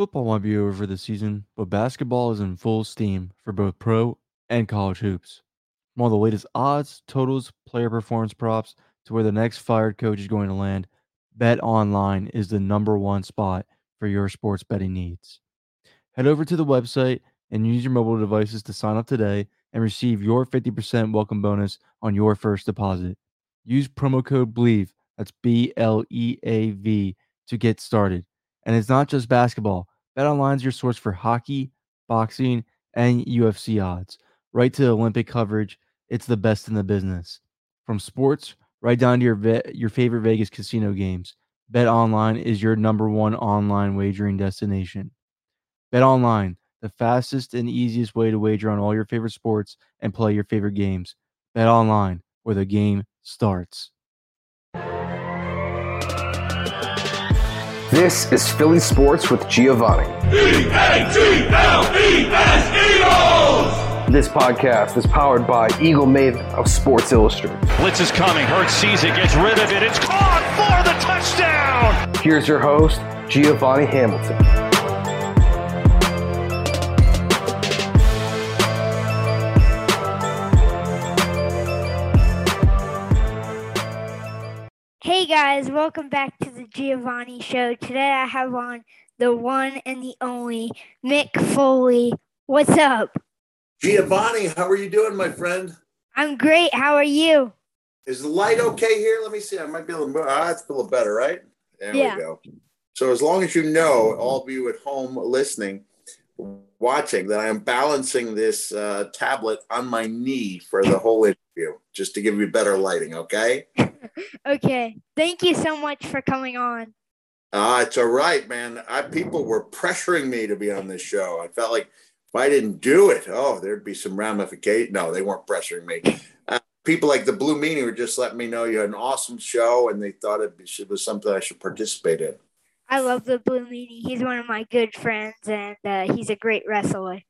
Football might be over for the season, but basketball is in full steam for both pro and college hoops. From all the latest odds, totals, player performance props to where the next fired coach is going to land, BetOnline is the number one spot for your sports betting needs. Head over to the website and use your mobile devices to sign up today and receive your 50% welcome bonus on your first deposit. Use promo code BLEAV, that's B L E A V, to get started. And it's not just basketball. BetOnline is your source for hockey, boxing, and UFC odds. Right to Olympic coverage, it's the best in the business. From sports right down to your ve- your favorite Vegas casino games, BetOnline is your number one online wagering destination. BetOnline, the fastest and easiest way to wager on all your favorite sports and play your favorite games. BetOnline, where the game starts. This is Philly Sports with Giovanni. This podcast is powered by Eagle Maven of Sports Illustrated. Blitz is coming. Hurts sees it, gets rid of it. It's caught for the touchdown. Here's your host, Giovanni Hamilton. Hey guys, welcome back to the Giovanni Show. Today I have on the one and the only Mick Foley. What's up? Giovanni, how are you doing, my friend? I'm great. How are you? Is the light okay here? Let me see. I might be able to. Ah, it's a little better, right? There Yeah. we go. So, as long as you know, all of you at home listening, watching, that I am balancing this uh, tablet on my knee for the whole interview, just to give you better lighting, okay? Okay. Thank you so much for coming on. Ah, it's all right, man. I, people were pressuring me to be on this show. I felt like if I didn't do it, oh, there'd be some ramification. No, they weren't pressuring me. Uh, people like the Blue Meanie were just letting me know you had an awesome show, and they thought it was- it was something I should participate in. I love the Blue Meanie. He's one of my good friends and uh, he's a great wrestler.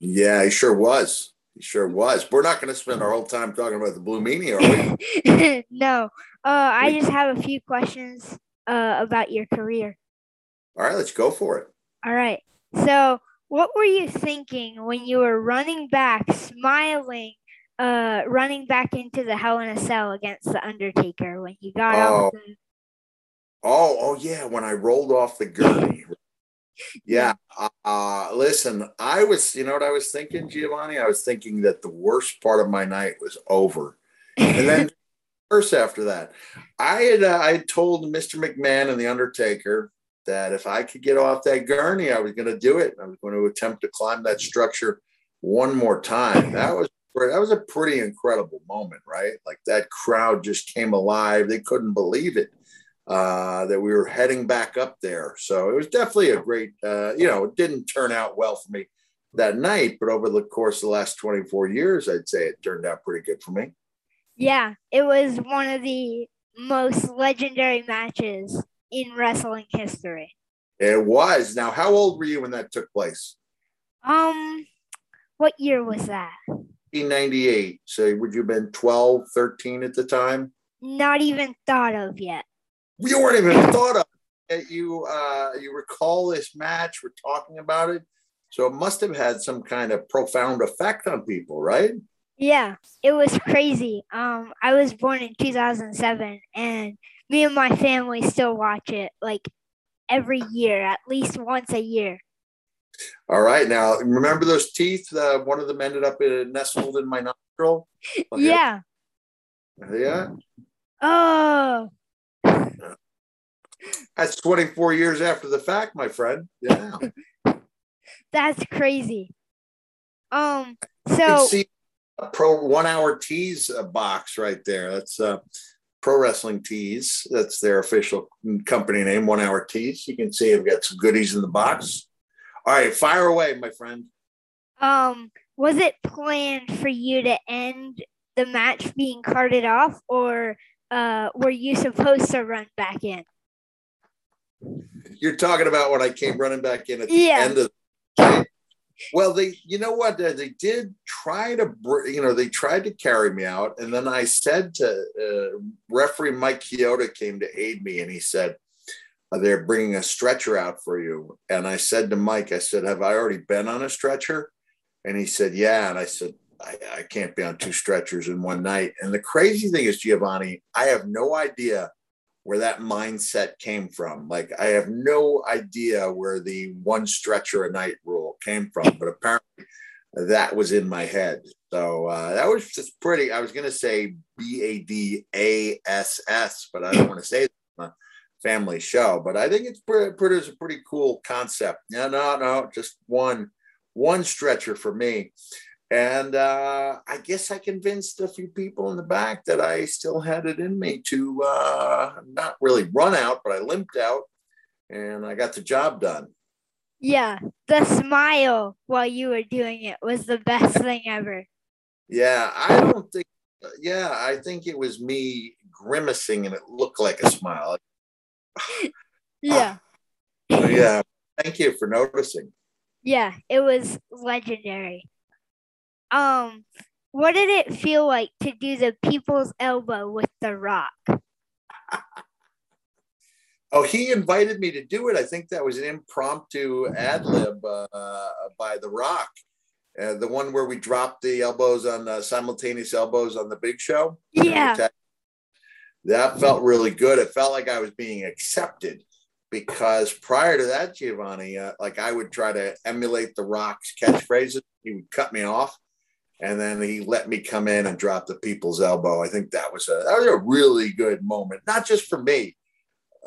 Yeah, he sure was. He sure was. We're not going to spend our whole time talking about the Blue Meanie, are we? no, uh, I just have a few questions uh, about your career. All right, let's go for it. All right. So, what were you thinking when you were running back, smiling, uh, running back into the Hell in a Cell against the Undertaker when you got out? Oh. Oh, oh yeah, when I rolled off the gurney. Yeah. Uh, listen, I was, you know what I was thinking, Giovanni? I was thinking that the worst part of my night was over. And then worse after that. I had uh, I told Mr. McMahon and the Undertaker that if I could get off that gurney, I was going to do it. I was going to attempt to climb that structure one more time. That was that was a pretty incredible moment, right? Like that crowd just came alive. They couldn't believe it uh, that we were heading back up there. So it was definitely a great, uh, you know, it didn't turn out well for me that night, but over the course of the last 24 years, I'd say it turned out pretty good for me. Yeah, it was one of the most legendary matches in wrestling history. It was. Now, how old were you when that took place? Um, what year was that? 1998. So would you have been 12, 13 at the time? Not even thought of yet. You weren't even thought of. You uh, you recall this match? We're talking about it. So it must have had some kind of profound effect on people, right? Yeah, it was crazy. Um, I was born in 2007, and me and my family still watch it like every year, at least once a year. All right. Now, remember those teeth? Uh, one of them ended up uh, nestled in my nostril. Okay. Yeah. Yeah. Oh, That's 24 years after the fact, my friend. Yeah. that's crazy. Um, so see a pro one hour tease uh, box right there. That's uh, Pro Wrestling Tees. That's their official company name, One Hour Tees. You can see I've got some goodies in the box. All right, fire away, my friend. Um, was it planned for you to end the match being carted off, or uh, were you supposed to run back in? You're talking about when I came running back in at the Yeah. end of the well, they, you know what, they did try to, you know, they tried to carry me out, and then I said to uh, referee Mike Chioda came to aid me, and he said, uh, "They're bringing a stretcher out for you." And I said to Mike, I said, "Have I already been on a stretcher?" And he said, "Yeah." And I said, I, "I can't be on two stretchers in one night." And the crazy thing is, Giovanni, I have no idea where that mindset came from. Like I have no idea where the one stretcher a night rule came from, but apparently that was in my head. So uh, that was just pretty. I was going to say B A D A S S, but I don't want to say a family show. But I think it's pretty, pretty, it's a pretty cool concept. No, no, no, just one one stretcher for me. And uh, I guess I convinced a few people in the back that I still had it in me to uh, not really run out, but I limped out and I got the job done. Yeah, the smile while you were doing it was the best thing ever. Yeah, I don't think, yeah, I think it was me grimacing and it looked like a smile. Yeah, yeah, thank you for noticing. yeah, it was legendary. Um, what did it feel like to do the people's elbow with the rock? Oh, he invited me to do it. I think that was an impromptu ad lib uh, by The Rock, uh, the one where we dropped the elbows on uh, simultaneous elbows on the Big Show. Yeah, That felt really good. It felt like I was being accepted because prior to that, Giovanni, uh, like I would try to emulate The Rock's catchphrases. He would cut me off, and then he let me come in and drop the people's elbow. I think that was a that was a really good moment, not just for me,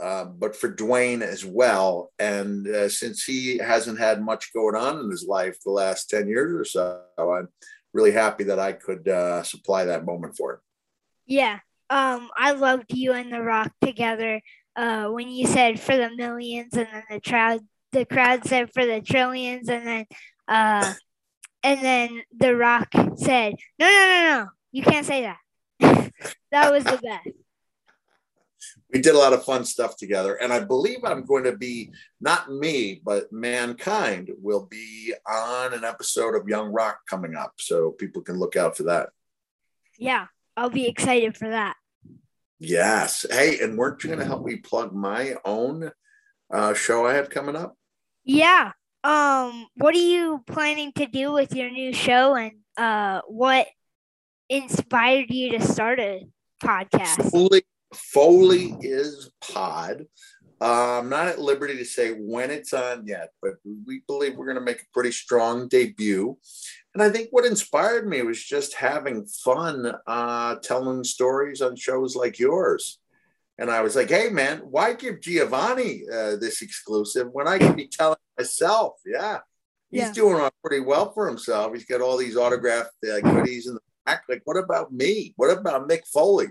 uh, but for Dwayne as well. And uh, since he hasn't had much going on in his life the last 10 years or so, I'm really happy that I could uh, supply that moment for him. yeah. Um, I loved you and the rock together. Uh, when you said for the millions, and then the crowd, the crowd said for the trillions, and then, uh, and then the rock said, "No, no, no, no, you can't say that." that was the best. We did a lot of fun stuff together. And I believe I'm going to be, not me, but Mankind will be on an episode of Young Rock coming up. So people can look out for that. Yeah, I'll be excited for that. Yes. Hey, and weren't you going to help me plug my own uh, show I have coming up? Yeah. Um, what are you planning to do with your new show and uh what inspired you to start a podcast? Foley, Foley is pod. Uh, I'm not at liberty to say when it's on yet, but we believe we're going to make a pretty strong debut. And I think what inspired me was just having fun uh, telling stories on shows like yours. And I was like, hey, man, why give Giovanni uh, this exclusive when I can be telling myself? Yeah. He's Yeah. doing pretty well for himself. He's got all these autographed uh, goodies in the back. Like, what about me? What about Mick Foley?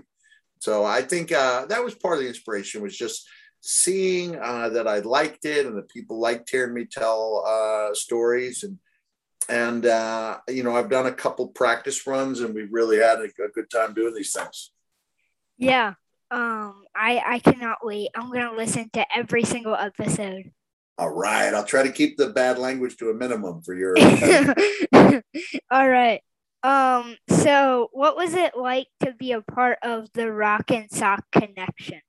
So I think uh, that was part of the inspiration was just seeing uh, that I liked it and that people liked hearing me tell uh, stories and and uh, you know I've done a couple practice runs and we really had a, a good time doing these things. Yeah. Um, I I cannot wait. I'm gonna listen to every single episode. All right, I'll try to keep the bad language to a minimum for your. All right. Um, so what was it like to be a part of the Rock and Sock connection?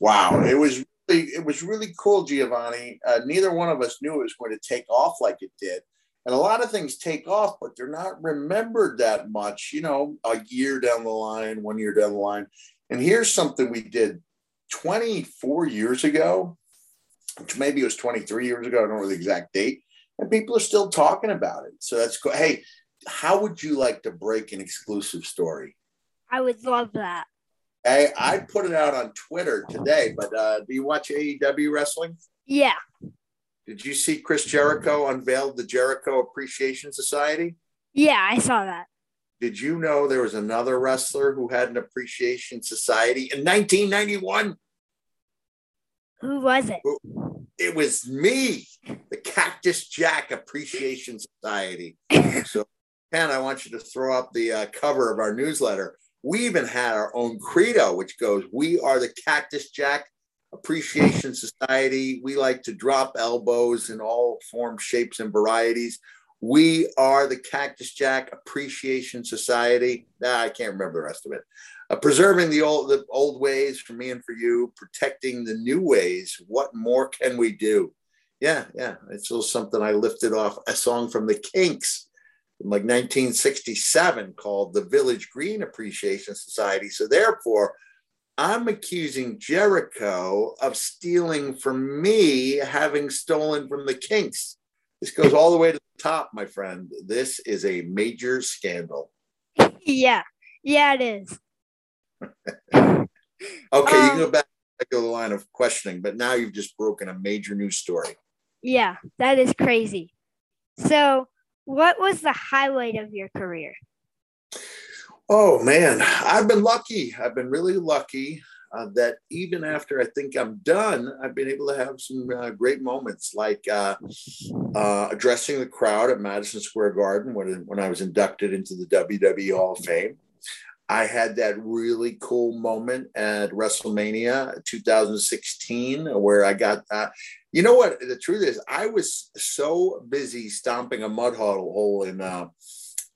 wow, it was really it was really cool, Giovanni. Uh, neither one of us knew it was going to take off like it did. And a lot of things take off, but they're not remembered that much, you know, a year down the line, one year down the line. And here's something we did 24 years ago, which maybe it was 23 years ago. I don't know the exact date. And people are still talking about it. So that's cool. Hey, how would you like to break an exclusive story? I would love that. I, I put it out on Twitter today, but uh, do you watch AEW wrestling? Yeah. Did you see Chris Jericho unveiled the Jericho Appreciation Society? Yeah, I saw that. Did you know there was another wrestler who had an appreciation society in 1991? Who was it? It was me, the Cactus Jack Appreciation Society. so, Ken, I want you to throw up the uh, cover of our newsletter. We even had our own credo, which goes, We are the Cactus Jack Appreciation Society. We like to drop elbows in all forms, shapes, and varieties. We are the Cactus Jack Appreciation Society. Nah, I can't remember the rest of it. Uh, preserving the old the old ways for me and for you, protecting the new ways. What more can we do? Yeah, yeah. It's a little something I lifted off a song from the Kinks from like 1967 called the Village Green Appreciation Society. So therefore, I'm accusing Jericho of stealing from me, having stolen from the Kinks. This goes all the way to the top, my friend. This is a major scandal. Yeah, yeah, it is. Okay, you can go Um, back to the line of questioning, but now you've just broken a major news story. Yeah, that is crazy. So, what was the highlight of your career? Oh man, I've been lucky. I've been really lucky uh, that even after I think I'm done, I've been able to have some uh, great moments, like uh, uh, addressing the crowd at Madison Square Garden when when I was inducted into the WWE Hall of Fame. I had that really cool moment at WrestleMania 2016 where I got that. You know what? The truth is, I was so busy stomping a mud hole hole in uh,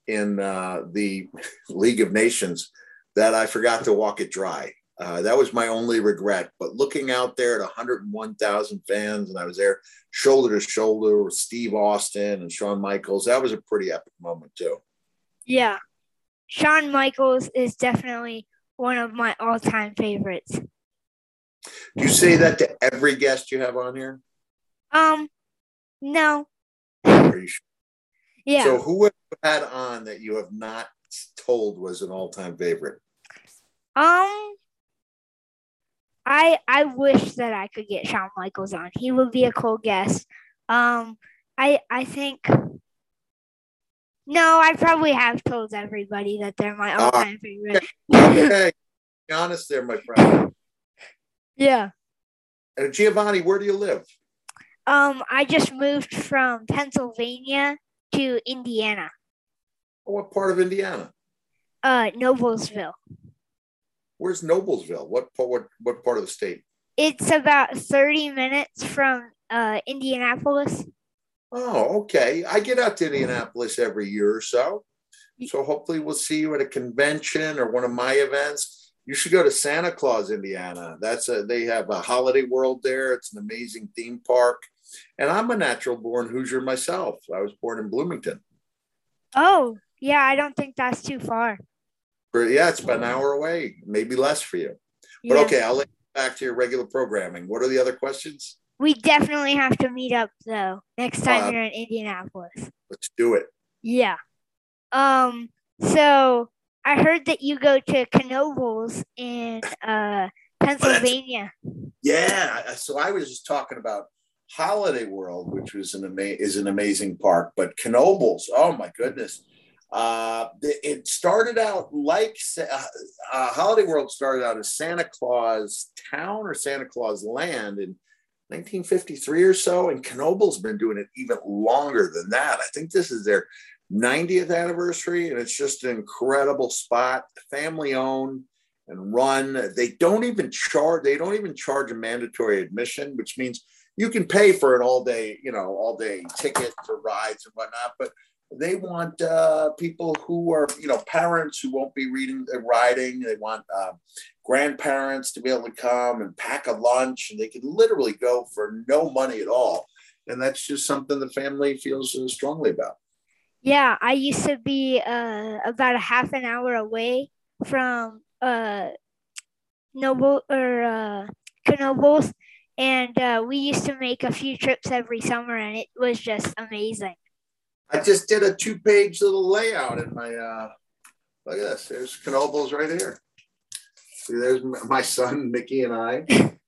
in uh, the League of Nations that I forgot to walk it dry. Uh, that was my only regret. But looking out there at 101,000 fans, and I was there shoulder to shoulder with Steve Austin and Shawn Michaels, that was a pretty epic moment too. Yeah, Shawn Michaels is definitely one of my all-time favorites. Do you say that to every guest you have on here? Um, no, Are you sure? yeah. So who have you had on that you have not told was an all-time favorite? Um, I I wish that I could get Shawn Michaels on. He would be a cool guest. Um, I I think. No, I probably have told everybody that they're my all-time favorite. Okay, be honest there, my friend. yeah. And Giovanni, where do you live? Um, I just moved from Pennsylvania to Indiana. What part of Indiana? Uh, Noblesville. Where's Noblesville? What part? What, what part of the state? It's about thirty minutes from uh Indianapolis. Oh, okay. I get out to Indianapolis every year or so. So hopefully we'll see you at a convention or one of my events. You should go to Santa Claus, Indiana. That's a they have a holiday world there. It's an amazing theme park. And I'm a natural born Hoosier myself. I was born in Bloomington. Oh, yeah. I don't think that's too far. Yeah, it's about an hour away, maybe less for you. But Yeah. okay, I'll let you back to your regular programming. What are the other questions? We definitely have to meet up though next time Uh, you're in Indianapolis. Let's do it. Yeah. Um. So I heard that you go to Knoebels in uh Pennsylvania. Yeah. So I was just talking about Holiday World, which was an ama- is an amazing park, but Knoebels, oh my goodness. Uh, it started out like uh, uh, Holiday World started out as Santa Claus Town or Santa Claus Land in 1953 or so, and Knoebels been doing it even longer than that. I think this is their 90th anniversary, and it's just an incredible spot, family owned and run. They don't even charge. They don't even charge a mandatory admission, which means you can pay for an all day, you know, all day ticket for rides and whatnot. But they want uh, people who are, you know, parents who won't be reading, uh, riding. They want uh, grandparents to be able to come and pack a lunch, and they can literally go for no money at all. And that's just something the family feels uh, strongly about. Yeah, I used to be uh about a half an hour away from uh Noble or Knoebels, and uh, we used to make a few trips every summer, and it was just amazing. I just did a two page little layout in my, uh, look at this. There's Knoebels right here. See, there's my son, Mickey, and I.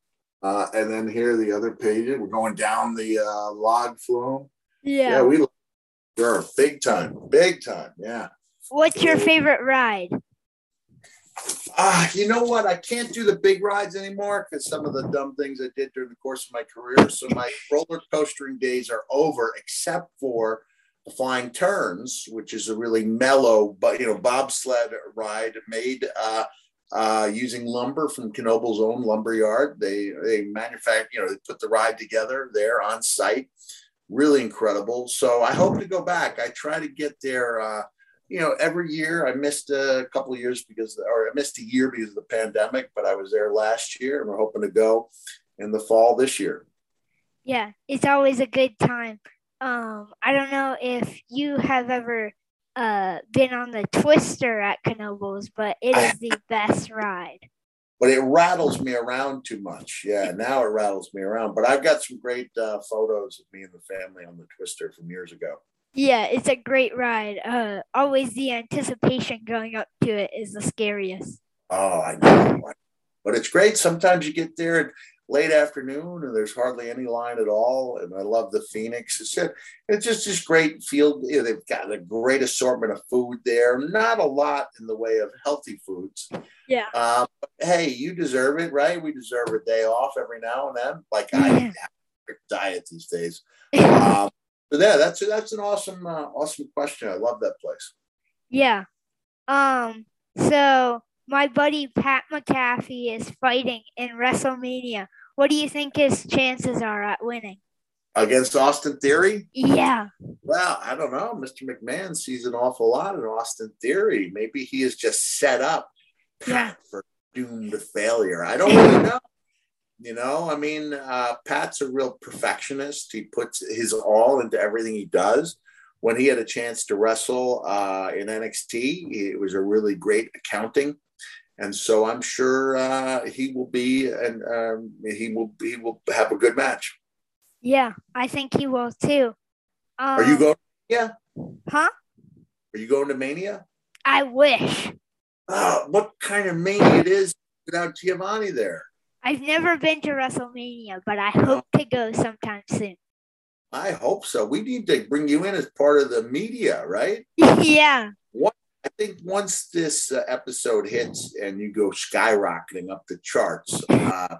Uh, and then here are the other pages. We're going down the uh, log flume. Yeah, Yeah. we sure big time, big time. Yeah. What's your favorite ride? Ah, you know what? I can't do the big rides anymore because some of the dumb things I did during the course of my career. So my roller coastering days are over, except for the flying turns, which is a really mellow, but you know, bobsled ride made uh, uh, using lumber from Knoebel's own lumber yard. They they manufacture, you know, they put the ride together there on site. Really incredible. So I hope to go back. I try to get there. Uh, you know, every year I missed a couple of years because, or I missed a year because of the pandemic, but I was there last year and we're hoping to go in the fall this year. Yeah, it's always a good time. Um, I don't know if you have ever uh, been on the Twister at Knoebels, but it is the best ride. But it rattles me around too much. Yeah, now it rattles me around. But I've got some great uh, photos of me and the family on the Twister from years ago. Yeah, it's a great ride. Uh, always the anticipation going up to it is the scariest. Oh, I know. But it's great. Sometimes you get there late afternoon and there's hardly any line at all. And I love the Phoenix. It's just, it's just this great field. You know, they've got a great assortment of food there. Not a lot in the way of healthy foods. Yeah. Um, hey, you deserve it, right? We deserve a day off every now and then. Like I have a diet these days. Um, but yeah, that's that's an awesome uh, awesome question. I love that place. Yeah. Um. So my buddy Pat McAfee is fighting in WrestleMania. What do you think his chances are at winning? Against Austin Theory? Yeah. Well, I don't know. Mr. McMahon sees an awful lot in Austin Theory. Maybe he is just set up yeah. for doomed to failure. I don't really know. You know, I mean, uh, Pat's a real perfectionist. He puts his all into everything he does. When he had a chance to wrestle uh, in NXT, it was a really great accounting and so I'm sure uh, he will be and um, he will he will have a good match. Yeah, I think he will too. Um, Are you um, going? Yeah. Huh? Are you going to Mania? I wish. Uh, what kind of mania it is without Giovanni there? I've never been to WrestleMania, but I hope to go sometime soon. I hope so. We need to bring you in as part of the media, right? yeah. What I think once this uh, episode hits and you go skyrocketing up the charts, uh,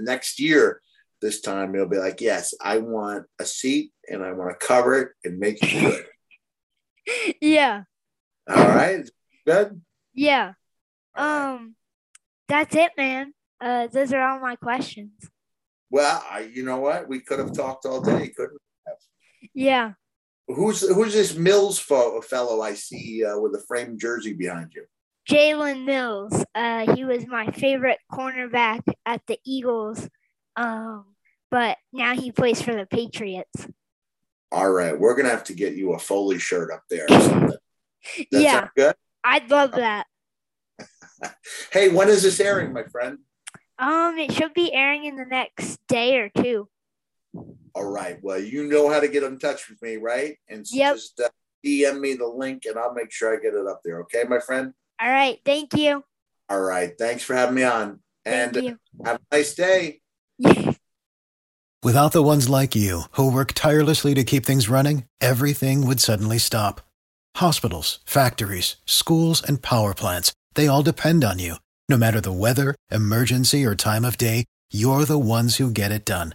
next year, this time you'll be like, yes, I want a seat and I want to cover it and make it good. yeah. All right. Good. Yeah. Um, that's it, man. Uh, those are all my questions. Well, I, you know what? We could have talked all day, couldn't we? Yeah. Who's who's this Mills fo- fellow I see uh, with a framed jersey behind you? Jalen Mills. Uh, he was my favorite cornerback at the Eagles, um, but now he plays for the Patriots. All right, we're gonna have to get you a Foley shirt up there. Yeah, good. I'd love that. hey, when is this airing, my friend? Um, it should be airing in the next day or two. All right. Well, you know how to get in touch with me, right? And yep. just uh, DM me the link and I'll make sure I get it up there. Okay, my friend? All right. Thank you. All right. Thanks for having me on. And Thank you. have a nice day. Without the ones like you who work tirelessly to keep things running, everything would suddenly stop. Hospitals, factories, schools, and power plants, they all depend on you. No matter the weather, emergency, or time of day, you're the ones who get it done.